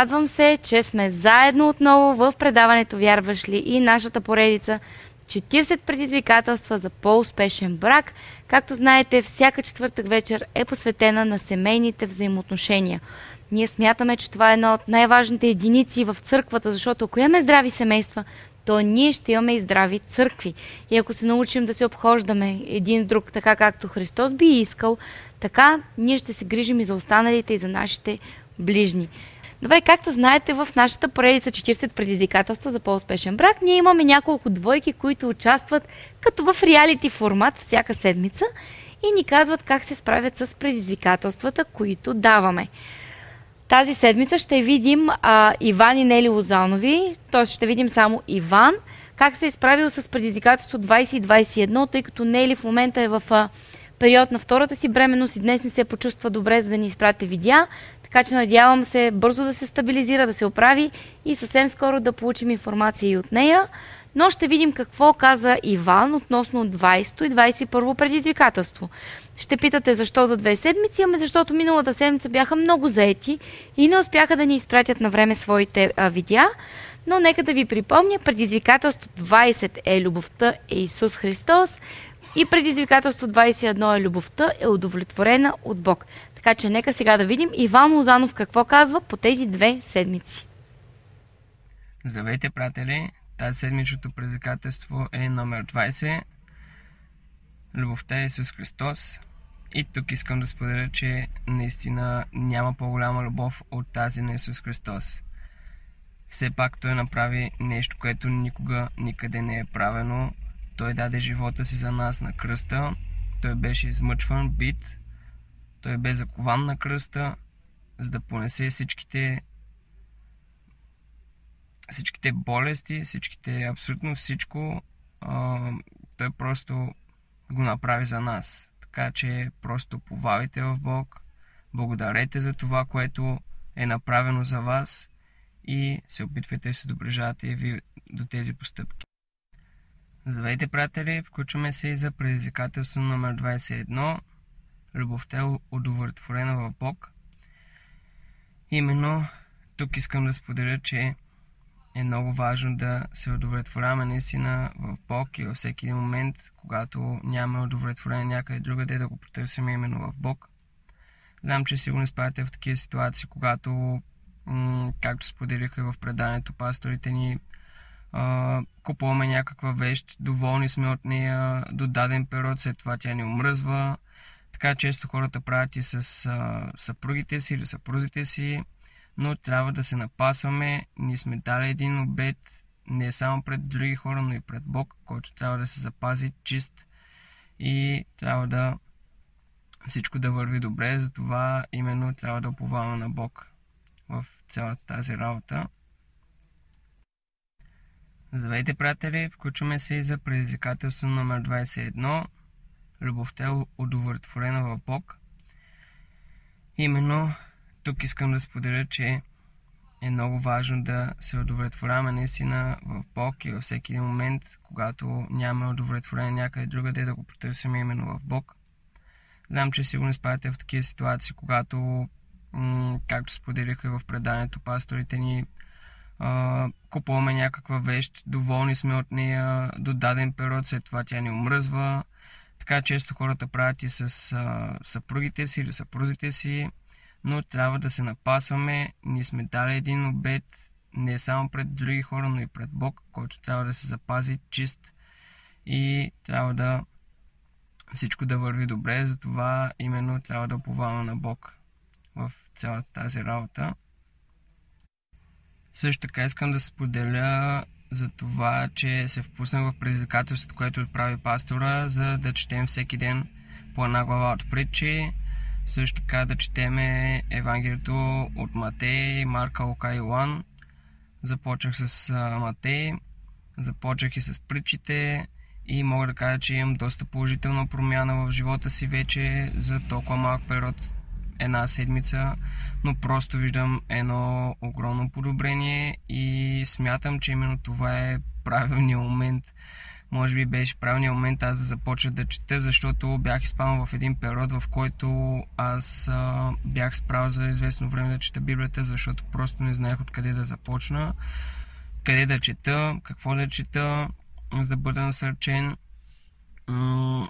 Радвам се, че сме заедно отново в предаването Вярваш ли и нашата поредица 40 предизвикателства за по-успешен брак. Както знаете, всяка четвъртък вечер е посветена на семейните взаимоотношения. Ние смятаме, че това е една от най-важните единици в църквата, защото ако имаме здрави семейства, то ние ще имаме и здрави църкви. И ако се научим да се обхождаме един друг така, както Христос би искал, така ние ще се грижим и за останалите, и за нашите ближни. Добре, както знаете, в нашата поредица 40 предизвикателства за по-успешен брак, ние имаме няколко двойки, които участват като в реалити формат всяка седмица и ни казват как се справят с предизвикателствата, които даваме. Тази седмица ще видим а, Иван и Нели Лозанови, т.е. ще видим само Иван, как се е справил с предизвикателство 2021, тъй като Нели в момента е в а, период на втората си бременност и днес не се почувства добре, за да ни изпрате видеа. Така че надявам се бързо да се стабилизира, да се оправи и съвсем скоро да получим информация и от нея. Но ще видим какво каза Иван относно 20 и 21 предизвикателство. Ще питате защо за две седмици, ами защото миналата седмица бяха много заети и не успяха да ни изпратят на време своите а, видеа. Но нека да ви припомня, предизвикателство 20 е любовта е Исус Христос и предизвикателство 21 е любовта е удовлетворена от Бог. Така че нека сега да видим Иван Лозанов какво казва по тези две седмици. Здравейте, приятели! Тази седмичното предизвикателство е номер 20. Любовта е Исус Христос. И тук искам да споделя, че наистина няма по-голяма любов от тази на Исус Христос. Все пак Той направи нещо, което никога, никъде не е правено. Той даде живота си за нас на кръста. Той беше измъчван, бит. Той бе закован на кръста, за да понесе всичките всичките болести, всичките, абсолютно всичко, а, той просто го направи за нас. Така че просто повавайте в Бог, благодарете за това, което е направено за вас и се опитвайте да се доближавате и ви до тези постъпки. Здравейте, приятели! Включваме се и за предизвикателство номер 21. Любовта е удовлетворена в Бог. Именно тук искам да споделя, че е много важно да се удовлетворяваме наистина в Бог и във всеки един момент, когато нямаме удовлетворение някъде другаде, да го потърсим именно в Бог. Знам, че сигурно спадате в такива ситуации, когато, както споделиха в преданието, пасторите ни купуваме някаква вещ, доволни сме от нея до даден период, след това тя ни омръзва. Така често хората правят и с а, съпругите си или съпрузите си но трябва да се напасваме. Ние сме дали един обед не само пред други хора, но и пред Бог, който трябва да се запази чист и трябва да всичко да върви добре, затова именно трябва да уповаваме на Бог в цялата тази работа. Здравейте, приятели! Включваме се и за предизвикателство номер 21. Любовта е удовлетворена в Бог. Именно тук искам да споделя, че е много важно да се удовлетворяваме наистина в Бог и във всеки един момент, когато нямаме удовлетворение някъде другаде, да го потърсим именно в Бог. Знам, че сигурно спадате в такива ситуации, когато, както споделиха в преданието пасторите ни, купуваме някаква вещ, доволни сме от нея до даден период, след това тя ни омръзва. Така често хората правят и с а, съпругите си или съпрузите си но трябва да се напасваме. Ние сме дали един обед не само пред други хора, но и пред Бог, който трябва да се запази чист и трябва да всичко да върви добре, затова именно трябва да уповаваме на Бог в цялата тази работа. Също така искам да споделя за това, че се впуснах в предизвикателството, което отправи пастора, за да четем всеки ден по една глава от притчи. Също така да четеме Евангелието от Матей, Марка, Лука и Иоанн. Започнах с Матей, започнах и с притчите и мога да кажа, че имам доста положителна промяна в живота си вече за толкова малък период, една седмица, но просто виждам едно огромно подобрение и смятам, че именно това е правилният момент може би беше правилният момент аз да започна да чета, защото бях изпаднал в един период, в който аз а, бях справил за известно време да чета Библията, защото просто не знаех откъде да започна, къде да чета, какво да чета, за да бъда насърчен.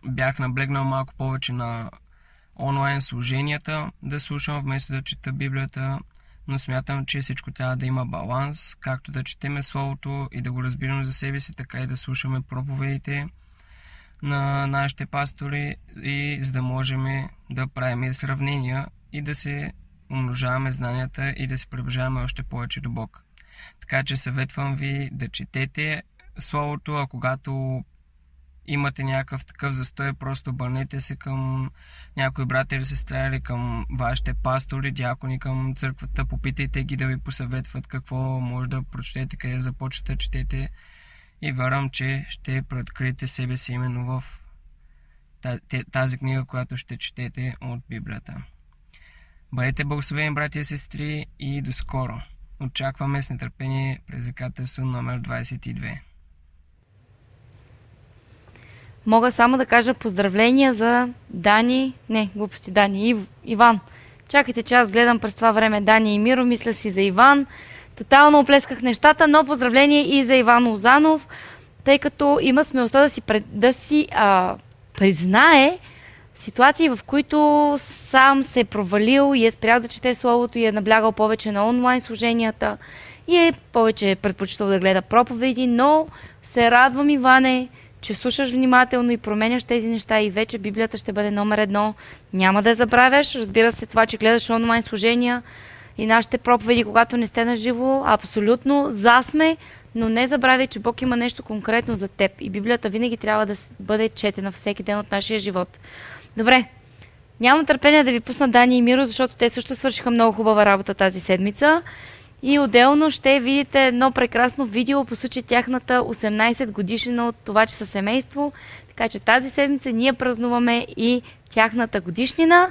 Бях наблегнал малко повече на онлайн служенията да слушам вместо да чета Библията но смятам, че всичко трябва да има баланс, както да четеме Словото и да го разбираме за себе си, така и да слушаме проповедите на нашите пастори и за да можем да правим сравнения и да се умножаваме знанията и да се приближаваме още повече до Бог. Така че съветвам ви да четете Словото, а когато имате някакъв такъв застой, просто обърнете се към някои брати или сестра или към вашите пастори, дякони към църквата, попитайте ги да ви посъветват какво може да прочетете, къде започвате да четете и вярвам, че ще преоткриете себе си именно в тази книга, която ще четете от Библията. Бъдете благословени, брати и сестри, и до скоро! Очакваме с нетърпение предизвикателство номер 22. Мога само да кажа поздравления за Дани, не, глупости, Дани, Ив, Иван. Чакайте, че аз гледам през това време Дани и Миро, мисля си за Иван. Тотално оплесках нещата, но поздравление и за Иван Озанов, тъй като има смелостта да си, да си а, признае ситуации, в които сам се е провалил и е спрял да чете Словото и е наблягал повече на онлайн служенията и е повече предпочитал да гледа проповеди, но се радвам, Иване, че слушаш внимателно и променяш тези неща и вече Библията ще бъде номер едно. Няма да я забравяш. Разбира се, това, че гледаш онлайн служения и нашите проповеди, когато не сте на живо, абсолютно засме, но не забравяй, че Бог има нещо конкретно за теб и Библията винаги трябва да бъде четена всеки ден от нашия живот. Добре, нямам търпение да ви пусна Дани и Миро, защото те също свършиха много хубава работа тази седмица. И отделно ще видите едно прекрасно видео по случай тяхната 18 годишнина от това, че са семейство. Така че тази седмица ние празнуваме и тяхната годишнина.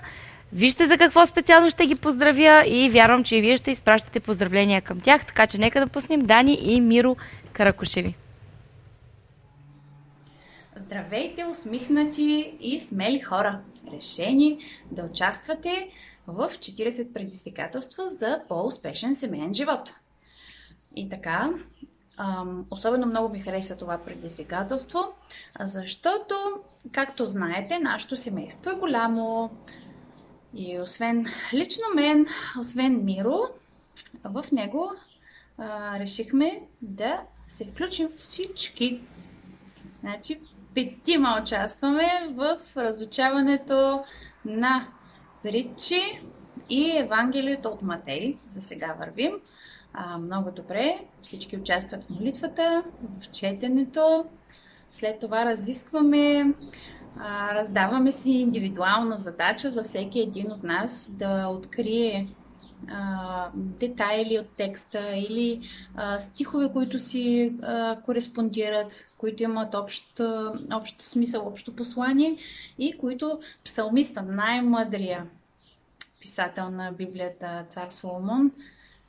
Вижте за какво специално ще ги поздравя и вярвам, че и вие ще изпращате поздравления към тях. Така че нека да пуснем Дани и Миро Каракушеви. Здравейте, усмихнати и смели хора! Решени да участвате в 40 предизвикателства за по-успешен семейен живот. И така, особено много ми хареса това предизвикателство, защото, както знаете, нашето семейство е голямо. И освен лично мен, освен Миро, в него решихме да се включим всички. Значи, петима участваме в разучаването на притчи и Евангелието от Матей. За сега вървим. А, много добре. Всички участват в молитвата, в четенето. След това разискваме, а, раздаваме си индивидуална задача за всеки един от нас да открие а, детайли от текста или а, стихове, които си а, кореспондират, които имат общ, общ смисъл, общо послание и които псалмиста, най-мъдрия писател на Библията Цар Соломон,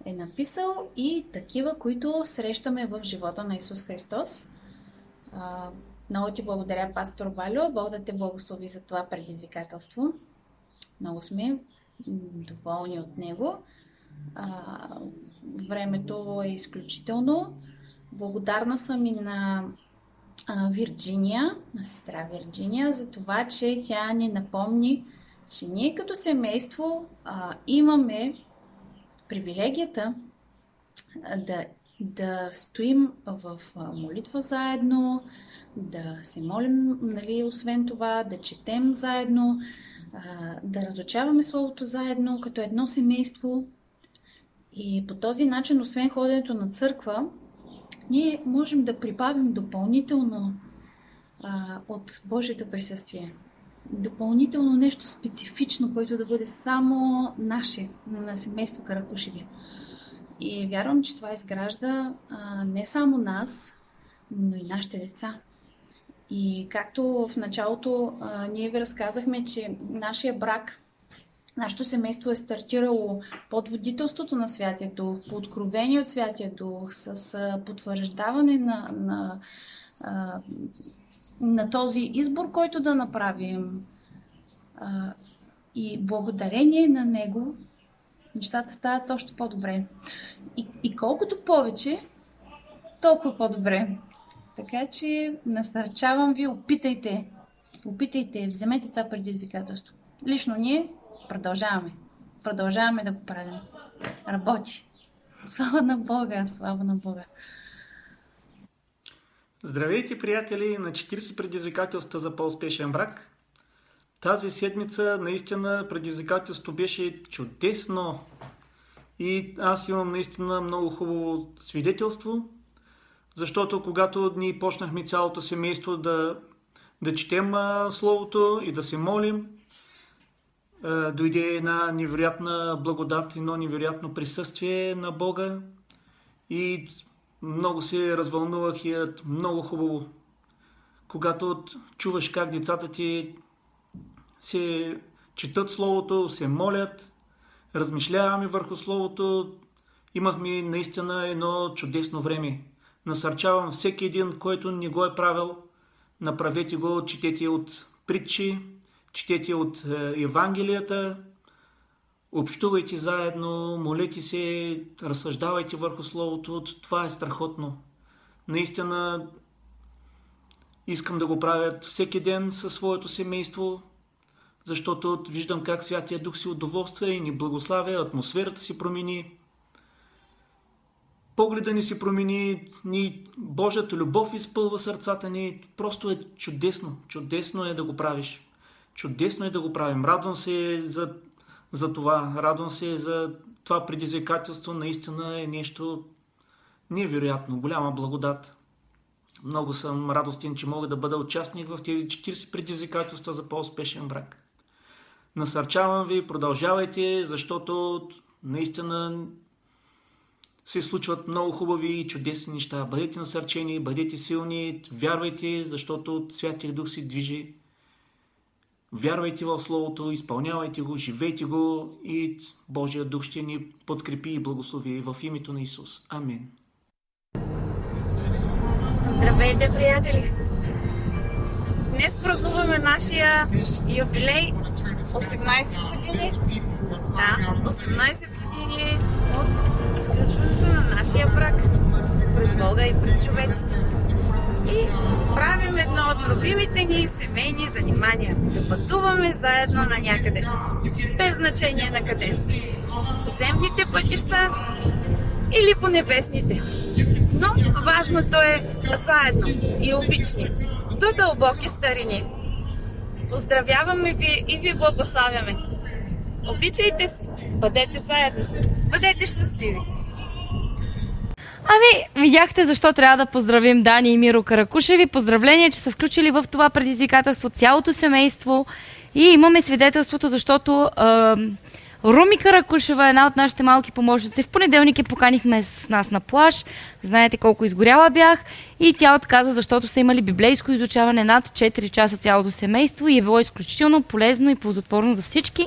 е написал и такива, които срещаме в живота на Исус Христос. А, много ти благодаря, пастор Валю. Бог да те благослови за това предизвикателство. Много сме доволни от него. А, времето е изключително. Благодарна съм и на а, Вирджиния, на сестра Вирджиния, за това, че тя ни напомни, че ние като семейство а, имаме привилегията да, да стоим в молитва заедно, да се молим, нали, освен това, да четем заедно, да разучаваме Словото заедно като едно семейство. И по този начин, освен ходенето на църква, ние можем да прибавим допълнително а, от Божието присъствие. Допълнително нещо специфично, което да бъде само наше, на семейство Каракушеви. И вярвам, че това изгражда а, не само нас, но и нашите деца. И както в началото а, ние ви разказахме, че нашия брак, нашето семейство е стартирало под водителството на Святия Дух, по откровение от Святия Дух, с а, потвърждаване на, на а, на този избор, който да направим. А, и благодарение на него нещата стават още по-добре. И, и колкото повече, толкова по-добре. Така че насърчавам ви, опитайте. Опитайте, вземете това предизвикателство. Лично ние продължаваме. Продължаваме да го правим. Работи. Слава на Бога, слава на Бога. Здравейте, приятели, на 40 предизвикателства за по-успешен брак. Тази седмица наистина предизвикателство беше чудесно и аз имам наистина много хубаво свидетелство, защото когато ние почнахме цялото семейство да, да четем а, Словото и да се молим, а, дойде една невероятна благодат, едно невероятно присъствие на Бога и много се развълнувах и много хубаво, когато чуваш как децата ти се четат Словото, се молят, размишляваме върху Словото. Имахме наистина едно чудесно време. Насърчавам всеки един, който не го е правил, направете го, четете от притчи, четете от е, Евангелията, общувайте заедно, молете се, разсъждавайте върху Словото. Това е страхотно. Наистина искам да го правят всеки ден със своето семейство, защото виждам как Святия Дух си удоволства и ни благославя, атмосферата си промени, погледа ни се промени, ни Божията любов изпълва сърцата ни. Просто е чудесно. Чудесно е да го правиш. Чудесно е да го правим. Радвам се за, за това. Радвам се за това предизвикателство. Наистина е нещо невероятно. Голяма благодат. Много съм радостен, че мога да бъда участник в тези 40 предизвикателства за по-успешен брак. Насърчавам ви, продължавайте, защото наистина се случват много хубави и чудесни неща. Бъдете насърчени, бъдете силни, вярвайте, защото Святия Дух се движи. Вярвайте в Словото, изпълнявайте го, живейте го и Божия Дух ще ни подкрепи и благослови в името на Исус. Амин. Здравейте, приятели! Днес празнуваме нашия юбилей 18 години. Да, 18 години от изключването на нашия брак пред Бога и пред човеците. И правим едно от любимите ни семейни занимания. Да пътуваме заедно на някъде. Без значение на къде. По земните пътища или по небесните. Но важното е заедно и обични, до дълбоки старини. Поздравяваме ви и ви благославяме. Обичайте се, бъдете заедно, бъдете щастливи. Ами, видяхте защо трябва да поздравим Дани и Миро Каракушеви. Поздравления, че са включили в това предизвикателство цялото семейство. И имаме свидетелството, защото е, Руми Каракушева, една от нашите малки помощници, в понеделник я поканихме с нас на плаж. Знаете колко изгоряла бях. И тя отказа, защото са имали библейско изучаване над 4 часа цялото семейство и е било изключително полезно и ползотворно за всички.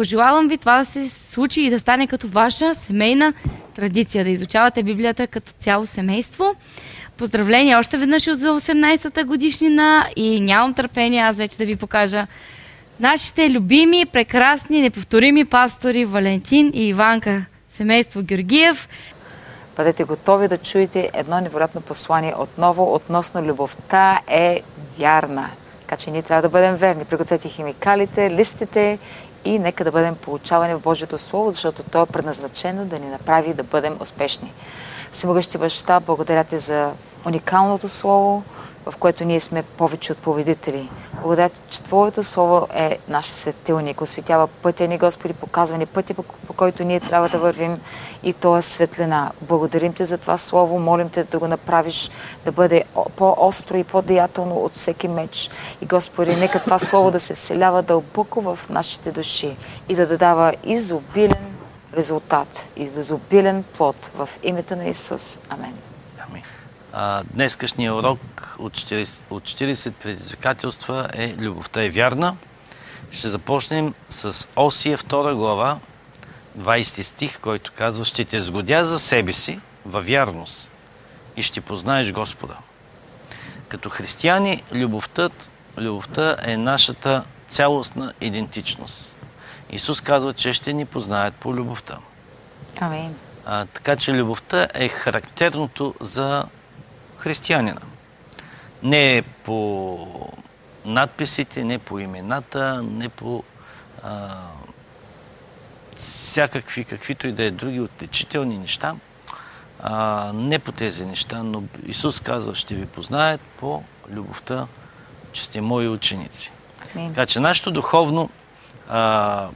Пожелавам ви това да се случи и да стане като ваша семейна традиция, да изучавате Библията като цяло семейство. Поздравления още веднъж за 18-та годишнина и нямам търпение аз вече да ви покажа нашите любими, прекрасни, неповторими пастори Валентин и Иванка, семейство Георгиев. Бъдете готови да чуете едно невероятно послание отново относно любовта е вярна. Така че ние трябва да бъдем верни. Пригответе химикалите, листите и нека да бъдем получавани в Божието Слово, защото то е предназначено да ни направи да бъдем успешни. Всемогъщи баща, благодаря ти за уникалното Слово, в което ние сме повече от победители. Благодаря ти, че Твоето Слово е наш светилник, осветява пътя ни, Господи, показва ни пътя, по, по който ние трябва да вървим и то е светлина. Благодарим Ти за това Слово, молим Те да го направиш да бъде по-остро и по-деятелно от всеки меч. И Господи, нека това Слово да се вселява дълбоко в нашите души и да дава изобилен резултат, изобилен плод в името на Исус. Амин. Днескашният урок от 40, от 40 предизвикателства е Любовта е вярна. Ще започнем с Осия 2 глава, 20 стих, който казва Ще те сгодя за себе си във вярност и ще познаеш Господа. Като християни, любовта, любовта е нашата цялостна идентичност. Исус казва, че ще ни познаят по любовта. Амин. А, така че любовта е характерното за християнина. Не по надписите, не по имената, не по а, всякакви, каквито и да е други отличителни неща. А, не по тези неща, но Исус казва, ще ви познаят по любовта, че сте мои ученици. Амин. Така че нашето духовно, а,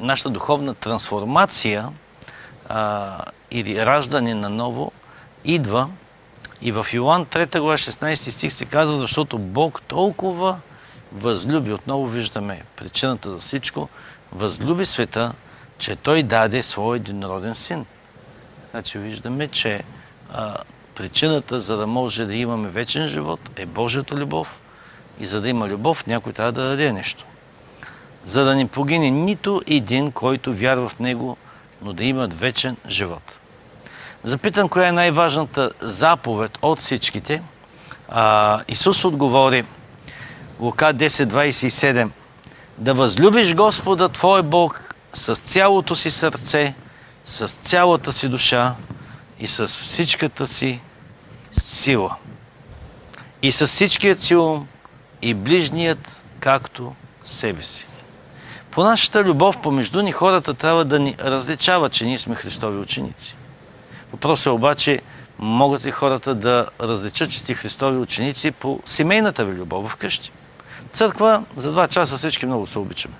нашата духовна трансформация а, или раждане на ново идва и в Йоан 3 глава 16 стих се казва, защото Бог толкова възлюби, отново виждаме причината за всичко, възлюби света, че Той даде своя единороден син. Значи виждаме, че а, причината за да може да имаме вечен живот е Божията любов и за да има любов някой трябва да даде нещо. За да не погине нито един, който вярва в Него, но да имат вечен живот. Запитан коя е най-важната заповед от всичките, а, Исус отговори Лука 10.27 да възлюбиш Господа Твой Бог с цялото си сърце, с цялата си душа и с всичката си сила. И с всичкият си ум и ближният както себе си. По нашата любов помежду ни хората трябва да ни различават, че ние сме Христови ученици. Въпросът е обаче, могат ли хората да различат, че сте Христови ученици по семейната ви любов вкъщи? Църква за два часа всички много се обичаме.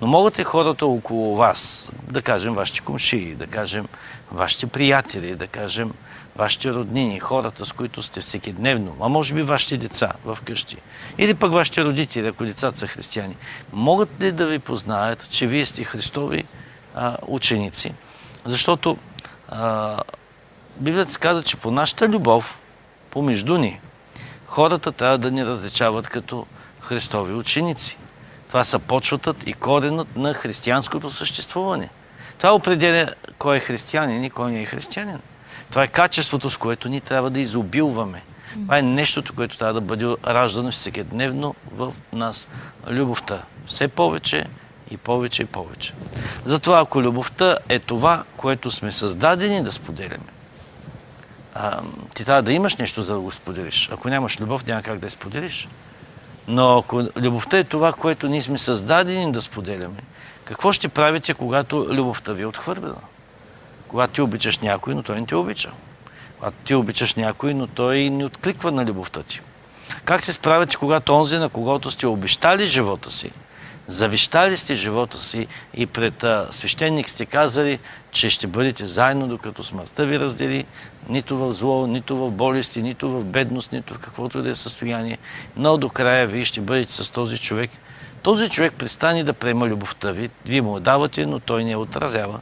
Но могат ли хората около вас, да кажем вашите комшии, да кажем вашите приятели, да кажем вашите роднини, хората, с които сте всекидневно, а може би вашите деца в къщи, или пък вашите родители, ако децата са християни, могат ли да ви познаят, че вие сте Христови а, ученици? Защото Библията се казва, че по нашата любов, помежду ни, хората трябва да ни различават като Христови ученици. Това са почватът и коренът на християнското съществуване. Това определя кой е християнин и кой не е християнин. Това е качеството, с което ние трябва да изобилваме. Това е нещото, което трябва да бъде раждано всекидневно в нас. Любовта. Все повече и повече и повече. Затова, ако любовта е това, което сме създадени да споделяме, а, ти трябва да имаш нещо, за да го споделиш. Ако нямаш любов, няма как да я споделиш. Но ако любовта е това, което ние сме създадени да споделяме, какво ще правите, когато любовта ви е отхвърлена? Когато ти обичаш някой, но той не те обича. Когато ти обичаш някой, но той не откликва на любовта ти. Как се справяте, когато онзи, на когото сте обещали живота си, завещали сте живота си и пред свещеник сте казали, че ще бъдете заедно, докато смъртта ви раздели, нито в зло, нито в болести, нито в бедност, нито в каквото и да е състояние, но до края вие ще бъдете с този човек. Този човек престане да приема любовта ви, вие му я давате, но той не я отразява,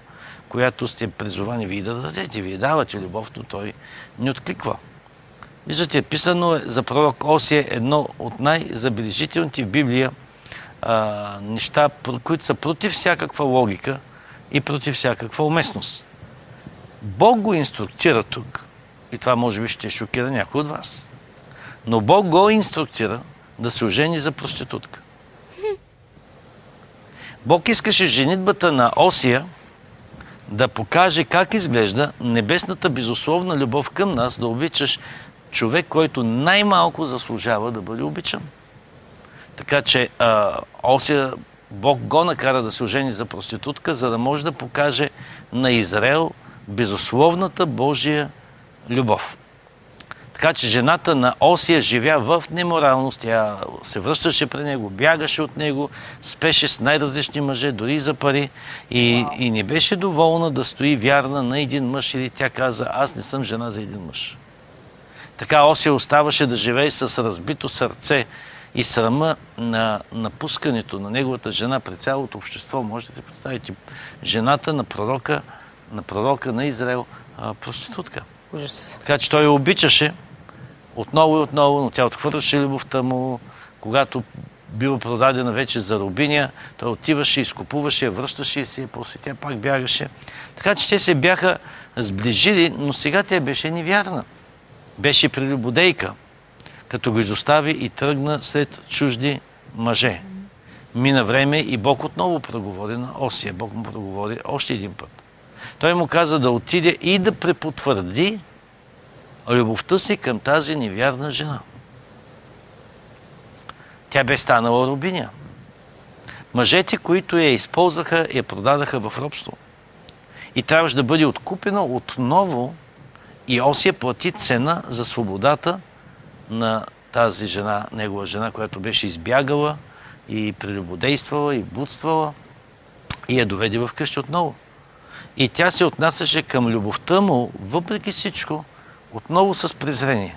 която сте призовани вие да дадете. Вие давате любов, но той не откликва. Виждате, писано е за пророк Осия едно от най-забележителните в Библия а, неща, които са против всякаква логика и против всякаква уместност. Бог го инструктира тук, и това може би ще шокира някой от вас, но Бог го инструктира да се ожени за проститутка. Бог искаше женитбата на Осия да покаже как изглежда небесната безусловна любов към нас, да обичаш човек, който най-малко заслужава да бъде обичан. Така че а, Осия Бог го накара да се ожени за проститутка, за да може да покаже на Израел безусловната Божия любов. Така че жената на Осия живя в неморалност. Тя се връщаше при него, бягаше от него, спеше с най-различни мъже, дори за пари. И, и не беше доволна да стои вярна на един мъж или тя каза, аз не съм жена за един мъж. Така Осия оставаше да живее с разбито сърце и срама на напускането на неговата жена пред цялото общество. Можете да си представите жената на пророка, на пророка на Израел, проститутка. Ужас. Така че той я обичаше отново и отново, но тя отхвърляше любовта му. Когато била продадена вече за рубиня, той отиваше, изкупуваше, връщаше се, после тя пак бягаше. Така че те се бяха сближили, но сега тя беше невярна. Беше прелюбодейка. Като го изостави и тръгна след чужди мъже. Мина време и Бог отново проговори на Осия. Бог му проговори още един път. Той му каза да отиде и да препотвърди любовта си към тази невярна жена. Тя бе станала рубиня. Мъжете, които я използваха, я продадаха в робство. И трябваше да бъде откупена отново и Осия плати цена за свободата на тази жена, негова жена, която беше избягала и прелюбодействала и будствала и я доведе в къщи отново. И тя се отнасяше към любовта му, въпреки всичко, отново с презрение.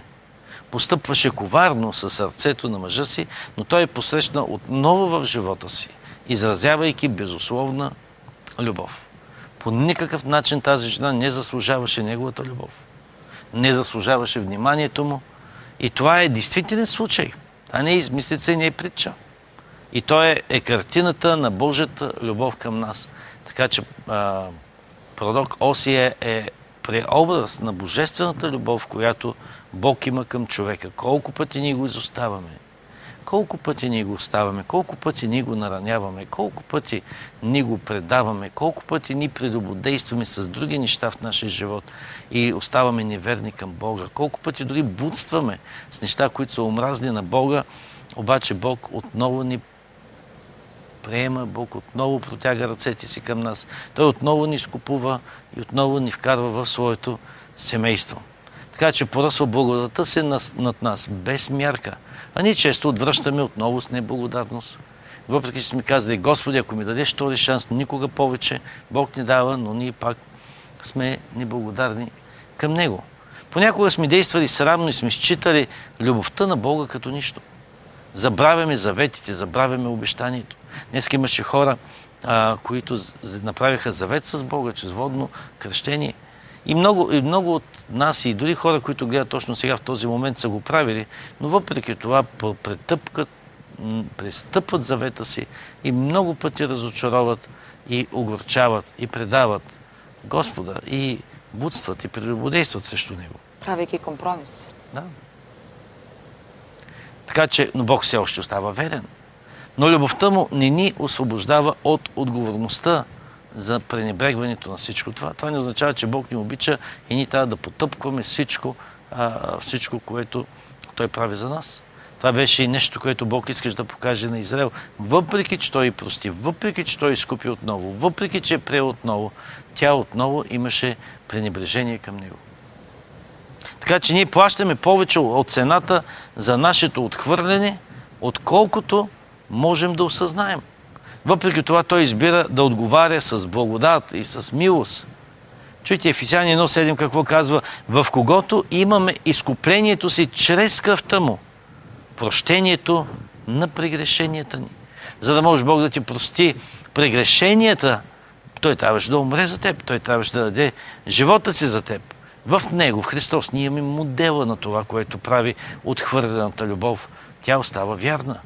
Постъпваше коварно със сърцето на мъжа си, но той е посрещна отново в живота си, изразявайки безусловна любов. По никакъв начин тази жена не заслужаваше неговата любов. Не заслужаваше вниманието му. И това е действителен случай. Това не е измислица и не е притча. И то е, е картината на Божията любов към нас. Така че а, пророк Осия е преобраз на божествената любов, която Бог има към човека. Колко пъти ние го изоставаме. Колко пъти ние го оставаме, колко пъти ние го нараняваме, колко пъти ни го предаваме, колко пъти ни предободействаме с други неща в нашия живот и оставаме неверни към Бога, колко пъти дори будстваме с неща, които са омразни на Бога, обаче Бог отново ни приема, Бог отново протяга ръцете си към нас. Той отново ни изкупува и отново ни вкарва в своето семейство. Така че поръсва благодата си над нас, без мярка. А ние често отвръщаме отново с неблагодарност. Въпреки, че сме казали, Господи, ако ми дадеш втори шанс, никога повече Бог ни дава, но ние пак сме неблагодарни към Него. Понякога сме действали срамно и сме считали любовта на Бога като нищо. Забравяме заветите, забравяме обещанието. Днес имаше хора, а, които направиха завет с Бога чрез водно кръщение. И много, и много от нас и дори хора, които гледат точно сега в този момент са го правили, но въпреки това претъпкат, престъпват завета си и много пъти разочароват и огорчават и предават Господа и будстват и прелюбодействат срещу Него. Правейки компромис. Да. Така че, но Бог все още остава верен. Но любовта му не ни освобождава от отговорността за пренебрегването на всичко това. Това не означава, че Бог ни обича и ние трябва да потъпкваме всичко, а, всичко, което Той прави за нас. Това беше и нещо, което Бог искаше да покаже на Израел. Въпреки, че Той прости, въпреки, че Той изкупи отново, въпреки, че е приел отново, тя отново имаше пренебрежение към Него. Така че ние плащаме повече от цената за нашето отхвърляне, отколкото можем да осъзнаем. Въпреки това той избира да отговаря с благодат и с милост. Чуйте, Ефисяни 1.7 какво казва? В когото имаме изкуплението си чрез кръвта му. Прощението на прегрешенията ни. За да може Бог да ти прости прегрешенията, той трябваше да умре за теб. Той трябваше да даде живота си за теб. В Него, в Христос, ние имаме модела на това, което прави отхвърлената любов. Тя остава вярна.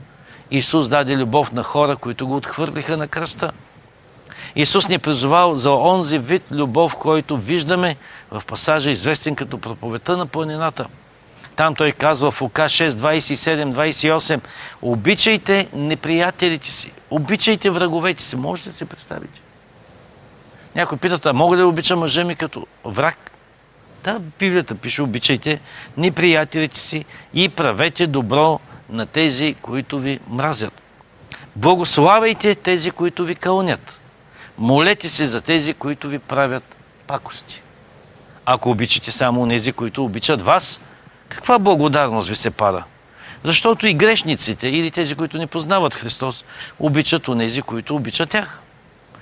Исус даде любов на хора, които го отхвърлиха на кръста. Исус ни е призовал за онзи вид любов, който виждаме в пасажа, известен като проповета на планината. Там той казва в Лука 6, 27, 28 Обичайте неприятелите си, обичайте враговете си. Може да си представите? Някой питат, а мога да обича мъжа ми като враг? Да, Библията пише, обичайте неприятелите си и правете добро на тези, които ви мразят. Благославяйте тези, които ви кълнят. Молете се за тези, които ви правят пакости. Ако обичате само тези, които обичат вас, каква благодарност ви се пада? Защото и грешниците, или тези, които не познават Христос, обичат онези, които обичат тях.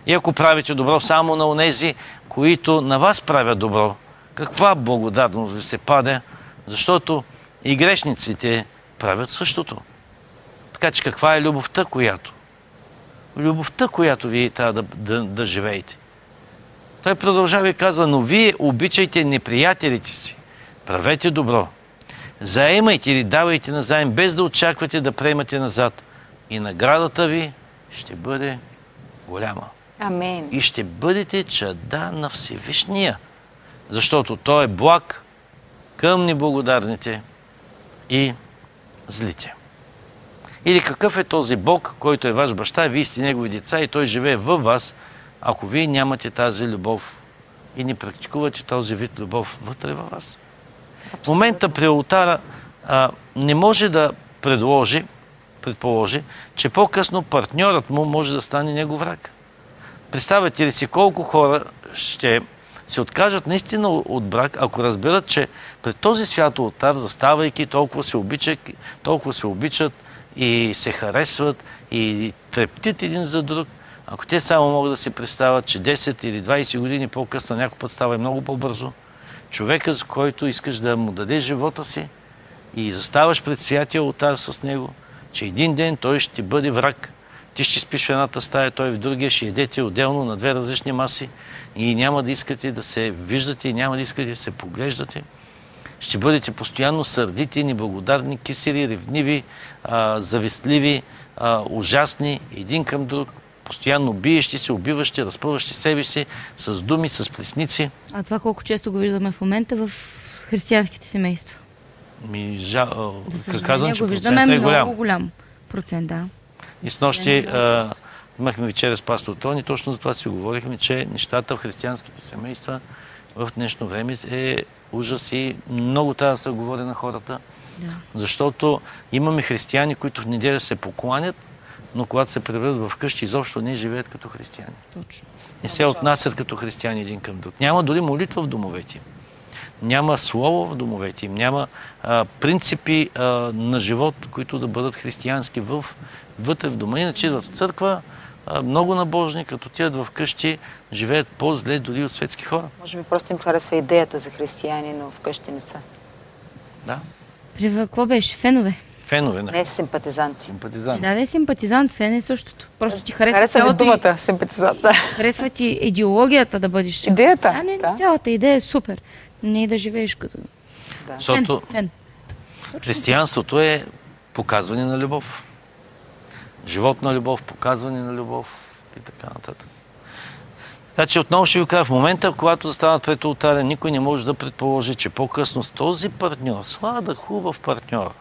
И ако правите добро само на онези, които на вас правят добро, каква благодарност ви се пада? Защото и грешниците правят същото. Така че каква е любовта, която? Любовта, която вие трябва да, да, да живеете. Той продължава и казва, но вие обичайте неприятелите си. Правете добро. Заемайте или давайте назаем, без да очаквате да приемате назад. И наградата ви ще бъде голяма. Амен. И ще бъдете чада на Всевишния. Защото Той е благ към неблагодарните и злите. Или какъв е този Бог, който е ваш баща, вие сте негови деца и той живее във вас, ако вие нямате тази любов и не практикувате този вид любов вътре във вас. В момента при алтара а, не може да предложи, предположи, че по-късно партньорът му може да стане негов враг. Представете ли си колко хора ще се откажат наистина от брак, ако разберат, че пред този свят алтар, заставайки, толкова се обичат, толкова се обичат и се харесват и трептят един за друг, ако те само могат да се представят, че 10 или 20 години по-късно някой път става и много по-бързо, човека, за който искаш да му дадеш живота си и заставаш пред святия алтар с него, че един ден той ще бъде враг. Ти ще спиш в едната стая, той в другия, ще едете отделно на две различни маси и няма да искате да се виждате и няма да искате да се поглеждате. Ще бъдете постоянно сърдити, неблагодарни, кисели, ревниви, а, завистливи, а, ужасни, един към друг, постоянно биещи се, убиващи, разпъващи себе си с думи, с плесници. А това колко често го виждаме в момента в християнските семейства? Ми, жа... За как казвам, съжаление че го виждаме е много голям. голям процент, да. И с нощи а, имахме вечеря с пастор Тони, точно за това си говорихме, че нещата в християнските семейства в днешно време е ужас и много трябва да се говори на хората, Да. защото имаме християни, които в неделя се покланят, но когато се преведат в къщи, изобщо не живеят като християни. Точно. Не се отнасят като християни един към друг. Няма дори молитва в домовете им. Няма слово в домовете им. Няма а, принципи а, на живот, които да бъдат християнски в, вътре в дома. Иначе идват в църква, много набожни, като отидат в къщи, живеят по-зле дори от светски хора. Може би просто им харесва идеята за християни, но вкъщи не са. Да. При какво беше? Фенове. Фенове на Не симпатизанти. симпатизанти. Да, да е симпатизант, фен е същото. Просто ти харесва, Харесва цялата думата симпатизант. Да. Харесва ти идеологията да бъдеш Идеята, да. Цялата идея е супер. Не е да живееш като фен. Защото фен. християнството е показване на любов. Живот на любов, показване на любов и така нататък. Значи отново ще ви кажа, в момента, когато застават пред ултаря, никой не може да предположи, че по-късно с този партньор, слада, хубав партньор,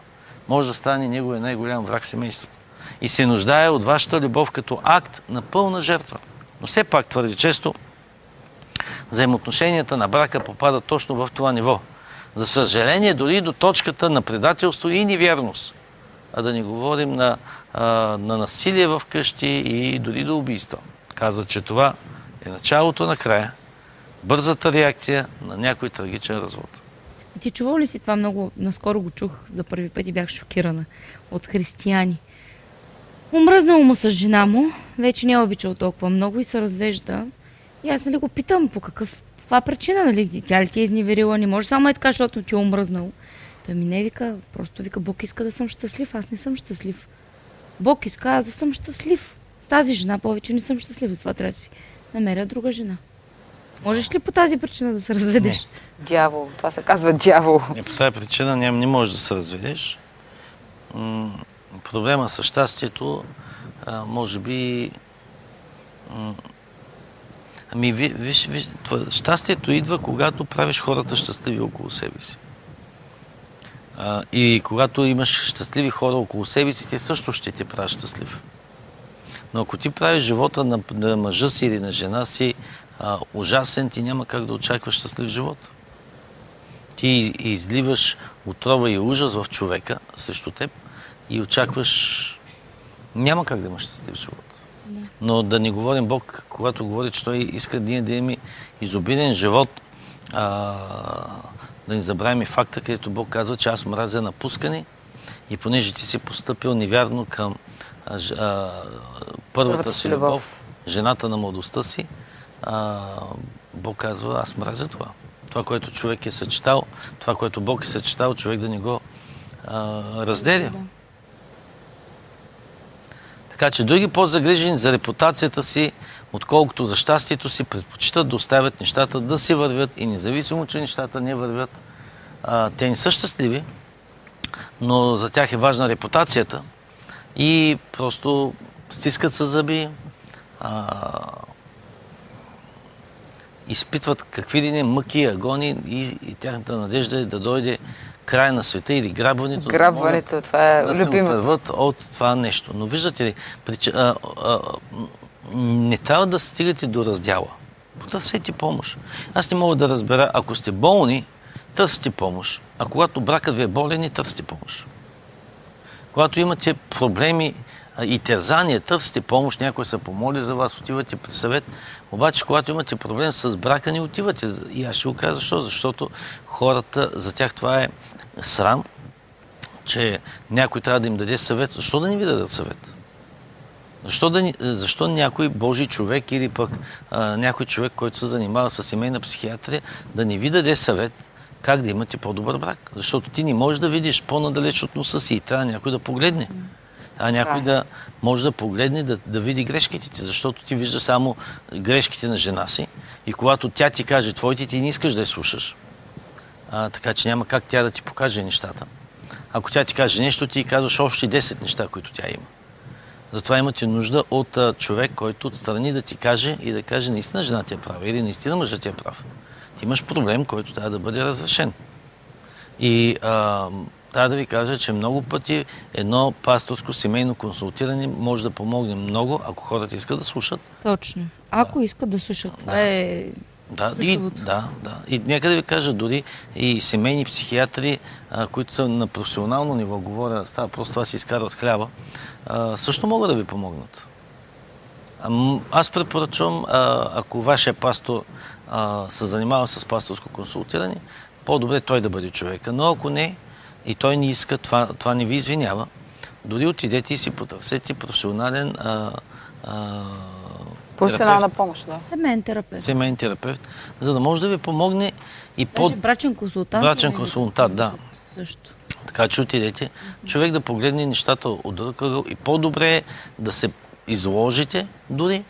може да стане неговия най-голям враг семейството. И се нуждае от вашата любов като акт на пълна жертва. Но все пак твърде често взаимоотношенията на брака попадат точно в това ниво. За съжаление, дори до точката на предателство и невярност. А да не говорим на, а, на насилие в къщи и дори до убийства. Казват, че това е началото на края. Бързата реакция на някой трагичен развод. Ти чувал ли си това много? Наскоро го чух за първи път и бях шокирана от християни. Умръзнало му с жена му, вече не е обичал толкова много и се развежда. И аз нали го питам по какъв, каква причина, нали? Тя ли ти е изневерила? Не може само е така, защото ти е умръзнал. Той ми не вика, просто вика, Бог иска да съм щастлив, аз не съм щастлив. Бог иска аз да съм щастлив. С тази жена повече не съм щастлив, затова трябва да си намеря друга жена. Можеш ли по тази причина да се разведеш? Дявол. Това се казва дявол. И по тази причина не, не можеш да се разведеш. М- проблема с щастието, а, може би... м- ами, ви- виж, виж, това, щастието идва, когато правиш хората щастливи около себе си. А, и когато имаш щастливи хора около себе си, те също ще те правят щастлив. Но ако ти правиш живота на, на мъжа си или на жена си а, ужасен, ти няма как да очакваш щастлив живот ти изливаш отрова и ужас в човека срещу теб и очакваш... Няма как да имаш щастлив живот. Но да не говорим Бог, когато говори, че Той иска ние да имаме изобилен живот, а, да не забравим и факта, където Бог казва, че аз мразя напускане и понеже ти си поступил невярно към а, а, първата си любов, жената на младостта си, а, Бог казва, аз мразя това. Това, което човек е съчетал, това, което Бог е съчетал, човек да не го а, разделя. Така че други по-загрижени за репутацията си, отколкото за щастието си, предпочитат да оставят нещата да си вървят и независимо, че нещата не вървят, а, те не са щастливи, но за тях е важна репутацията и просто стискат с зъби, а, изпитват какви ли не мъки, агони и, и тяхната надежда е да дойде края на света или грабването. да Грабването, могат това е да любимото. отърват от това нещо. Но виждате ли, прич... а, а, не трябва да стигате до раздяла. Потърсете помощ. Аз не мога да разбера, ако сте болни, търсите помощ. А когато бракът ви е болен, не търсите помощ. Когато имате проблеми и терзания, търсите помощ, някой се помоли за вас, отивате при съвет. Обаче, когато имате проблем с брака, не отивате. И аз ще го кажа защо. Защото хората, за тях това е срам, че някой трябва да им даде съвет. Защо да не ви дадат съвет? Защо, да, защо някой Божий човек или пък а, някой човек, който се занимава с семейна психиатрия, да не ви даде съвет как да имате по-добър брак? Защото ти не можеш да видиш по-надалеч от носа си и трябва някой да погледне. А някой да може да погледне, да, да види грешките ти, защото ти вижда само грешките на жена си и когато тя ти каже твоите, ти не искаш да я слушаш. А, така че няма как тя да ти покаже нещата. Ако тя ти каже нещо, ти казваш още 10 неща, които тя има. Затова имате нужда от а, човек, който отстрани да ти каже и да каже наистина жена ти е права или наистина мъжът ти е прав. Ти имаш проблем, който трябва да бъде разрешен. И а, трябва да ви кажа, че много пъти едно пасторско семейно консултиране може да помогне много, ако хората искат да слушат. Точно. Ако искат да слушат, това Да. е... Да, и, да, да. И нека да ви кажа, дори и семейни психиатри, а, които са на професионално ниво, говоря, става просто това си изкарват хляба, а, също могат да ви помогнат. А, аз препоръчвам, а, ако вашия пастор а, се занимава с пасторско консултиране, по-добре той да бъде човека. Но ако не, и той не иска, това, това не ви извинява, дори отидете и си потърсете професионален а, а, Професионална помощ, да. Семейен терапевт. семейен терапевт, за да може да ви помогне и по... Даже брачен консултант. Брачен да консултант, да. Също. Така че отидете, човек да погледне нещата от друг ъгъл и по-добре е да се изложите дори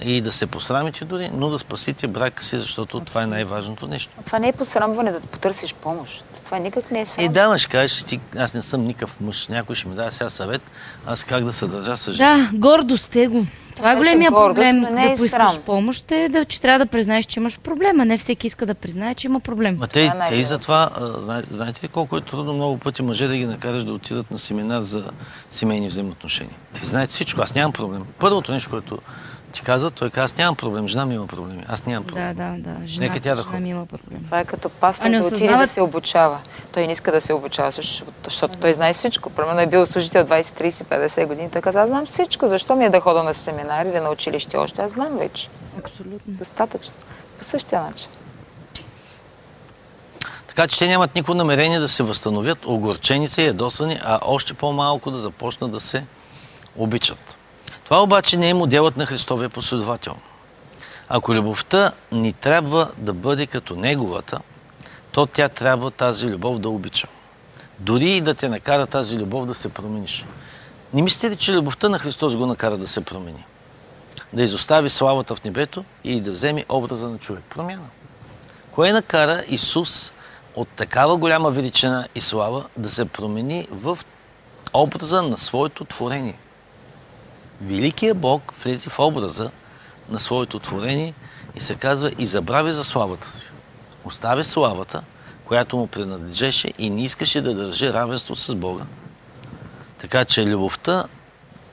и да се посрамите дори, но да спасите брака си, защото това е най-важното нещо. Това не е посрамване да потърсиш помощ. Това никак не е срам. И да, ма ще кажеш, ти, аз не съм никакъв мъж, някой ще ми даде сега съвет, аз как да се държа с жена. Да, гордост е го. Това е големия гордост, проблем не е да поискаш срам. помощ, е да, че трябва да признаеш, че имаш проблем, а не всеки иска да признае, че има проблем. Ма те, е те и затова, а, зна- знаете ли колко е трудно много пъти мъже да ги накараш да отидат на семинар за семейни взаимоотношения? Те знаят всичко, аз нямам проблем. Първото нещо, което ти казва, той казва, аз нямам проблем, жена ми има проблеми, аз нямам проблем. Да, да, да. Жена, Нека тя да жена ходи. ми има проблем. Това е като не да отиде осъзнават- да се обучава. Той не иска да се обучава, защото, защото той знае всичко. Примерно е бил служител 20, 30, 50 години. Той каза, аз знам всичко. Защо ми е да хода на семинар или на училище още? Аз знам вече. Абсолютно. Достатъчно. По същия начин. Така че те нямат никакво намерение да се възстановят огорчени са и ядосани, а още по-малко да започнат да се обичат. Това обаче не е моделът на Христовия последовател. Ако любовта ни трябва да бъде като неговата, то тя трябва тази любов да обича. Дори и да те накара тази любов да се промениш. Не мислите ли, че любовта на Христос го накара да се промени? Да изостави славата в небето и да вземе образа на човек. Промяна. Кое накара Исус от такава голяма величина и слава да се промени в образа на своето творение? Великият Бог влезе в образа на своето творение и се казва и забрави за славата си. Остави славата, която му принадлежеше и не искаше да държи равенство с Бога. Така че любовта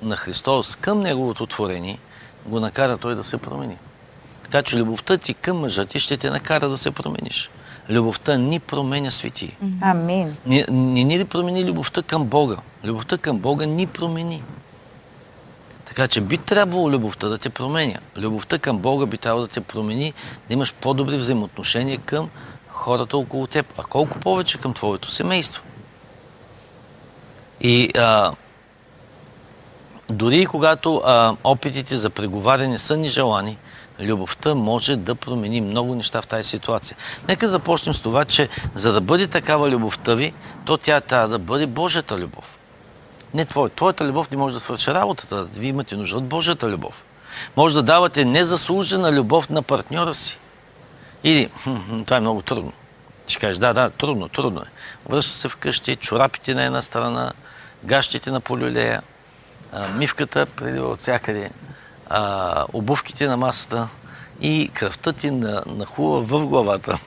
на Христос към Неговото творение го накара Той да се промени. Така че любовта ти към мъжа ти ще те накара да се промениш. Любовта ни променя свети. Амин. Не, не ни ли промени любовта към Бога? Любовта към Бога ни промени. Така че би трябвало любовта да те променя. Любовта към Бога би трябвало да те промени, да имаш по-добри взаимоотношения към хората около теб, а колко повече към твоето семейство. И а, дори когато а, опитите за преговаряне са нежелани, любовта може да промени много неща в тази ситуация. Нека започнем с това, че за да бъде такава любовта ви, то тя трябва да бъде Божията любов. Не твоя. Твоята любов не може да свърши работата. Вие имате нужда от Божията любов. Може да давате незаслужена любов на партньора си. Или, това е много трудно. Ще кажеш, да, да, трудно, трудно е. Връща се вкъщи, чорапите на една страна, гащите на полюлея, мивката прелива от всякъде, обувките на масата и кръвта ти на, нахува в главата.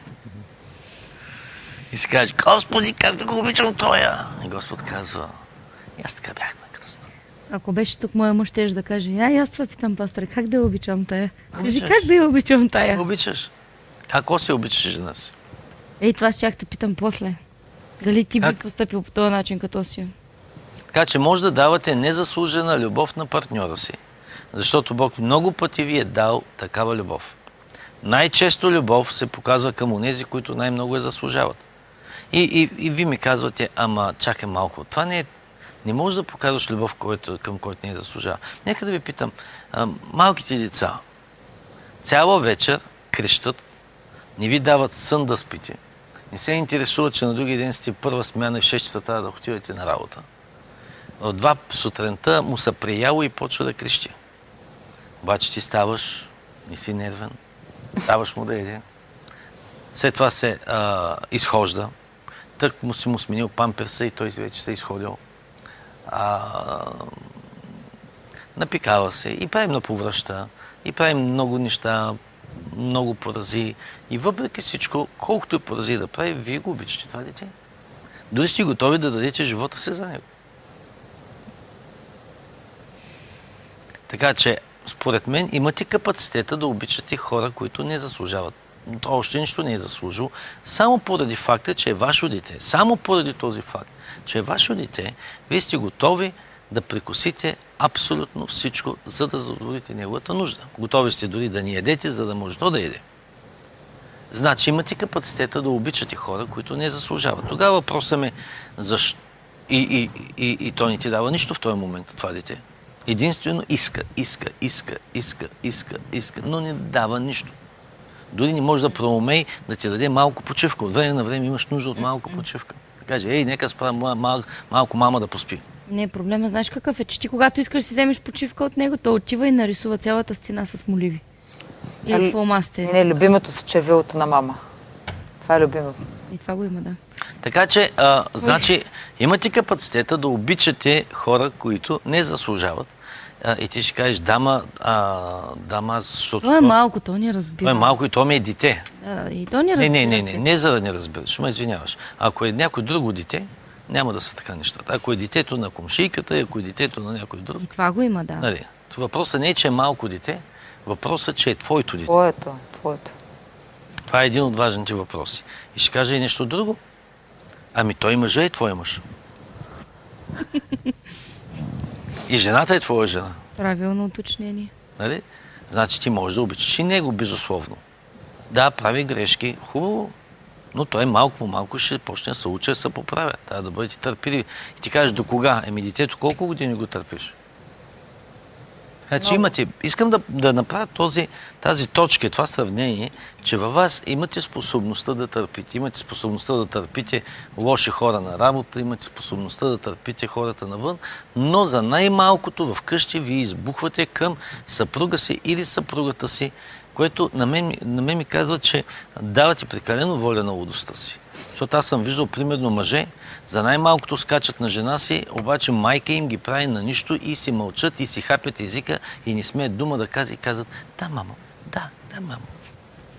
И си кажеш, Господи, как да го обичам тоя? И Господ казва, и аз така бях на кръста. Ако беше тук моя мъж, ще да каже, ай, аз това питам, пастор, как да я обичам тая? Кажи, как да я обичам тая? Обичаш. Како се обичаш жена си? Ей, това ще те питам после. Дали ти би Как? поступил по този начин като си? Така че може да давате незаслужена любов на партньора си. Защото Бог много пъти ви е дал такава любов. Най-често любов се показва към онези, които най-много я заслужават. И, и, и ви ми казвате, ама чакай малко, това не е не можеш да показваш любов, който, към който не е заслужава. Нека да ви питам, а, малките деца цяла вечер крещат, не ви дават сън да спите, не се интересуват, че на други ден сте първа смяна и в 6 часа трябва да отивате на работа. В два сутринта му се прияло и почва да крещи. Обаче ти ставаш, не си нервен, ставаш му да еде. След това се а, изхожда. Тък му си му сменил памперса и той вече се е изходил. А, напикава се и правим на повръща, и правим много неща, много порази. И въпреки всичко, колкото и порази да прави, вие го обичате това дете. Дори сте готови да дадете живота си за него. Така че, според мен, имате капацитета да обичате хора, които не заслужават. То още нищо не е заслужил. Само поради факта, че е ваше дете. Само поради този факт, че е ваше дете, вие сте готови да прекусите абсолютно всичко, за да задоволите неговата нужда. Готови сте дори да ни ядете, за да може то да яде. Значи имате капацитета да обичате хора, които не заслужават. Тогава въпросът ми защо? И, и, и, и той не ти дава нищо в този момент, това дете. Единствено иска, иска, иска, иска, иска, иска, но не дава нищо. Дори не може да проумей да ти даде малко почивка. От време на време имаш нужда от малко почивка. Да каже, ей, нека спра мал, мал, малко мама да поспи. Не, проблема знаеш какъв е, че ти когато искаш да си вземеш почивка от него, той отива и нарисува цялата стена с моливи. И Али- с фломастери. Не, не, любимото с чевилото на мама. Това е любимо. И това го има, да. Така че, а, значи, имате капацитета да обичате хора, които не заслужават. А, и ти ще кажеш, дама, а, дама, защото... Това е малко, то ни разбира. То е малко и то ми е дете. Да, и то Не, разбира. не, не, не, се. не за да не разбираш, ме извиняваш. Ако е някой друго дете, няма да са така нещата. Ако е детето на комшийката, ако е детето на някой друг, И това го има, да. нали. Въпросът не е, че е малко дете, въпросът, че е твоето дете. Твоето, твоето. Това е един от важните въпроси. И ще кажа и нещо друго. Ами той мъжа е твой мъж. И жената е твоя жена. Правилно уточнение. Нали? Значи ти можеш да обичаш и него, безусловно. Да, прави грешки, хубаво. Но той малко по малко ще почне да се учи да се поправя. Трябва да бъдете търпеливи. И ти кажеш, до кога? Еми, детето колко години го търпиш? Значи имате, искам да, да направя този, тази точка, това сравнение, че във вас имате способността да търпите. Имате способността да търпите лоши хора на работа, имате способността да търпите хората навън, но за най-малкото вкъщи вие избухвате към съпруга си или съпругата си, което на мен, на мен ми казва, че давате прекалено воля на лудостта си. Защото аз съм виждал примерно мъже, за най-малкото скачат на жена си, обаче майка им ги прави на нищо и си мълчат и си хапят езика и не смеят дума да казват и казват, да, мамо, да, да, мамо,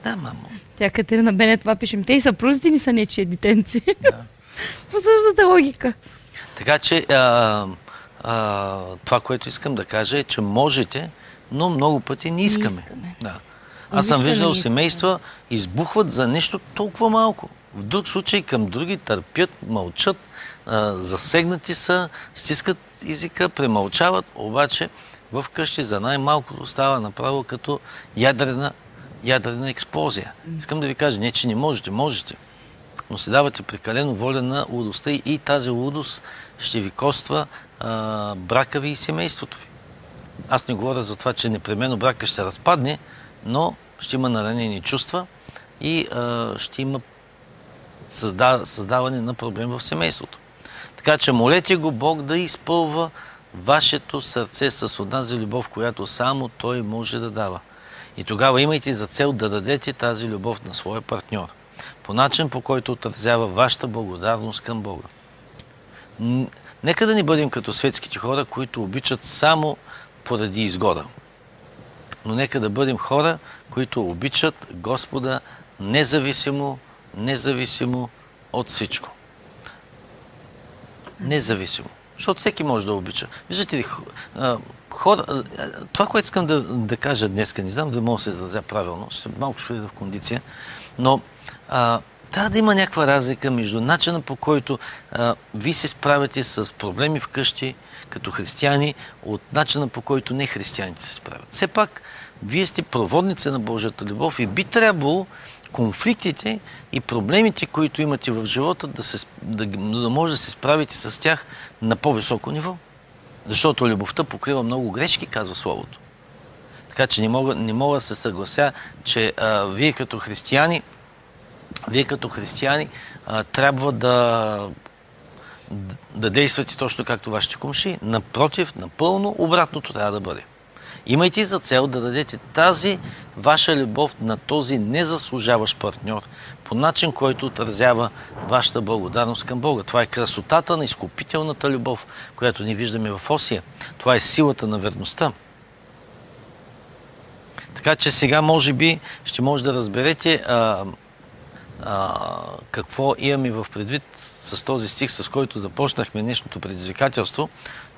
да, мамо. Тя Катерина Бене това пишем. Те и съпрузите ни са нечия детенци. По същата логика. Така че а, а, това, което искам да кажа е, че можете, но много пъти не искаме. искаме. Да. Аз съм виждал не семейства, избухват за нещо толкова малко. В друг случай към други търпят, мълчат, засегнати са, стискат езика, премълчават, обаче в къщи за най-малкото става направо като ядрена, ядрена експлозия. Искам да ви кажа, не, че не можете, можете но се давате прекалено воля на лудостта и, и тази лудост ще ви коства а, брака ви и семейството ви. Аз не говоря за това, че непременно брака ще се разпадне, но ще има наранени чувства и а, ще има създа, създаване на проблем в семейството. Така че молете го Бог да изпълва вашето сърце с онази любов, която само Той може да дава. И тогава имайте за цел да дадете тази любов на своя партньор. По начин, по който отразява вашата благодарност към Бога. Нека да не бъдем като светските хора, които обичат само поради изгода. Но нека да бъдем хора, които обичат Господа независимо, независимо от всичко. Независимо. Защото всеки може да обича. Виждате ли, хора, това, което искам да, да кажа днес, не знам да мога да се изразя правилно, ще малко ще в кондиция, но а, трябва да има някаква разлика между начина по който ви се справяте с проблеми вкъщи като християни от начина по който не християните се справят. Все пак, вие сте проводници на Божията любов и би трябвало конфликтите и проблемите, които имате в живота, да, се, да, да може да се справите с тях на по-високо ниво. Защото любовта покрива много грешки, казва Словото. Така че не мога, не мога да се съглася, че а, вие като християни, вие като християни а, трябва да, да действате точно както вашите комши. Напротив, напълно обратното трябва да бъде. Имайте за цел да дадете тази ваша любов на този незаслужаващ партньор по начин, който отразява вашата благодарност към Бога. Това е красотата на изкупителната любов, която ни виждаме в Осия. Това е силата на верността. Така че сега, може би, ще може да разберете а, а, какво имаме в предвид с този стих, с който започнахме днешното предизвикателство,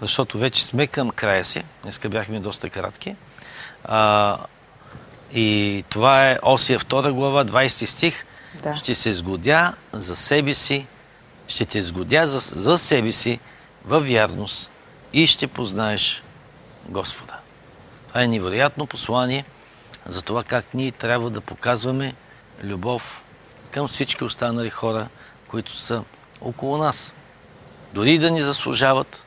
защото вече сме към края си. Днеска бяхме доста кратки. А, и това е Осия 2 глава, 20 стих. Да. Ще се сгодя за себе си, ще те сгодя за, за себе си във вярност и ще познаеш Господа. Това е невероятно послание за това как ние трябва да показваме любов към всички останали хора, които са около нас. Дори да ни заслужават,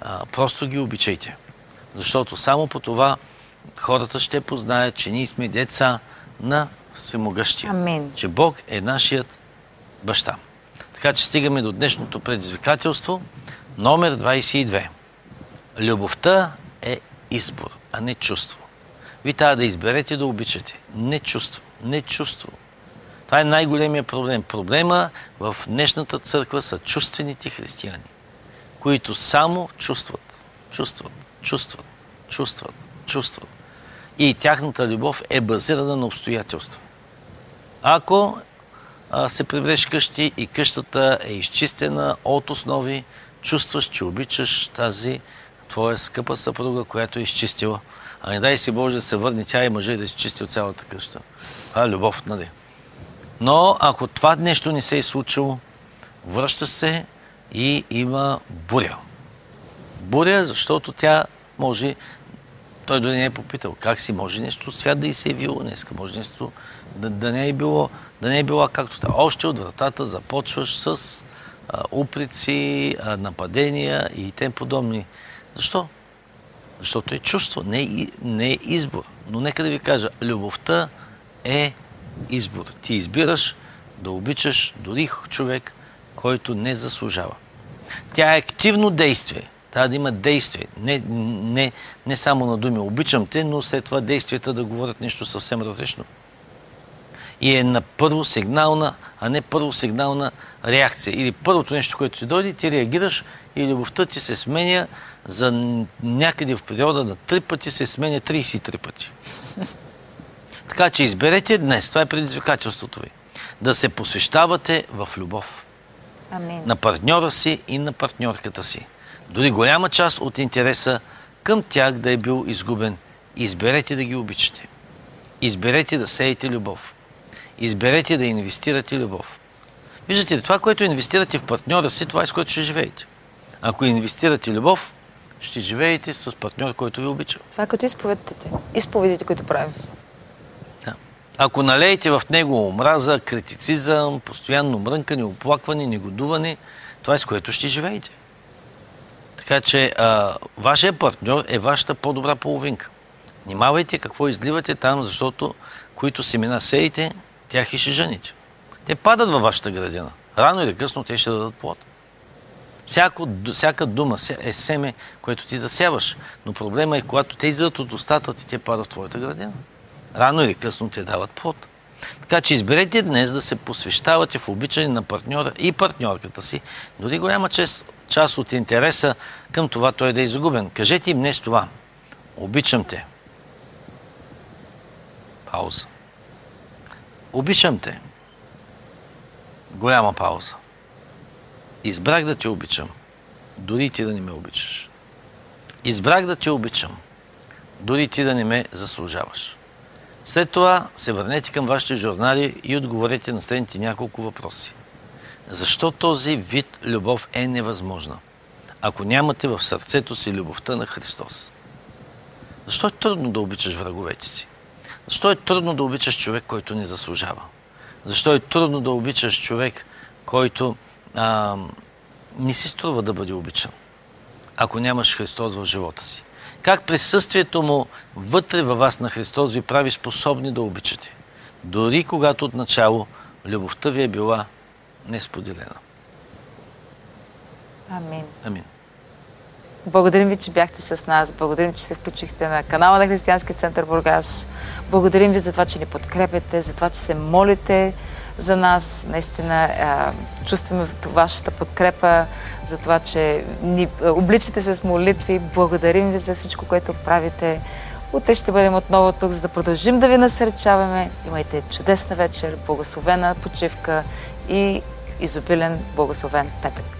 а, просто ги обичайте. Защото само по това хората ще познаят, че ние сме деца на Всемогъщия. Амин. Че Бог е нашият баща. Така че стигаме до днешното предизвикателство. Номер 22. Любовта е избор, а не чувство. Ви трябва да изберете да обичате. Не чувство. Не чувство. Това е най-големия проблем. Проблема в днешната църква са чувствените християни, които само чувстват, чувстват, чувстват, чувстват, чувстват. И тяхната любов е базирана на обстоятелства. Ако а, се прибереш къщи и къщата е изчистена от основи, чувстваш, че обичаш тази твоя скъпа съпруга, която е изчистила. А не дай си Боже да се върне тя и мъжа и да изчисти от цялата къща. Това е любов, нали? Но ако това нещо не се е случило, връща се и има буря. Буря, защото тя може... Той дори не е попитал как си може нещо свят да и се е явило днеска. Може нещо да, да не е било да не е било както това. Още от вратата започваш с а, упреци, а, нападения и тем подобни. Защо? Защото е чувство, не е, не е избор. Но нека да ви кажа, любовта е избор. Ти избираш да обичаш дори човек, който не заслужава. Тя е активно действие. Трябва да има действие. Не, не, не само на думи обичам те, но след това действията да говорят нещо съвсем различно. И е на първо сигнална, а не първо сигнална реакция. Или първото нещо, което ти дойде, ти реагираш и любовта ти се сменя за някъде в периода на три пъти се сменя 33 пъти. Така че изберете днес, това е предизвикателството ви, да се посвещавате в любов. Амин. На партньора си и на партньорката си. Дори голяма част от интереса към тях да е бил изгубен. Изберете да ги обичате. Изберете да сеете любов. Изберете да инвестирате любов. Виждате ли, това, което инвестирате в партньора си, това е с което ще живеете. Ако инвестирате любов, ще живеете с партньор, който ви обича. Това е като изповедите. Изповедите, които правим. Ако налеете в него омраза, критицизъм, постоянно мрънкане, оплакване, негодуване, това е с което ще живеете. Така че а, вашия партньор е вашата по-добра половинка. Внимавайте какво изливате там, защото които семена сеете, тях и ще жените. Те падат във вашата градина. Рано или късно те ще дадат плод. Всяко, всяка дума е семе, което ти засяваш. Но проблема е, когато те излизат от устата ти, те падат в твоята градина рано или късно те дават плод. Така че изберете днес да се посвещавате в обичане на партньора и партньорката си, дори голяма част, част от интереса към това той да е изгубен. Кажете им днес това. Обичам те. Пауза. Обичам те. Голяма пауза. Избрах да те обичам, дори ти да не ме обичаш. Избрах да те обичам, дори ти да не ме заслужаваш. След това се върнете към вашите журнали и отговорете на следните няколко въпроси. Защо този вид любов е невъзможна, ако нямате в сърцето си любовта на Христос? Защо е трудно да обичаш враговете си? Защо е трудно да обичаш човек, който не заслужава? Защо е трудно да обичаш човек, който а, не си струва да бъде обичан, ако нямаш Христос в живота си? Как присъствието му вътре във вас на Христос ви прави способни да обичате, дори когато отначало любовта ви е била несподелена. Амин. Амин. Благодарим ви, че бяхте с нас. Благодарим, че се включихте на канала на Християнски център Бургас. Благодарим ви за това, че ни подкрепяте, за това, че се молите за нас. Наистина а, чувстваме вашата подкрепа, за това, че ни обличате с молитви. Благодарим ви за всичко, което правите. Утре ще бъдем отново тук, за да продължим да ви насърчаваме. Имайте чудесна вечер, благословена почивка и изобилен благословен петък.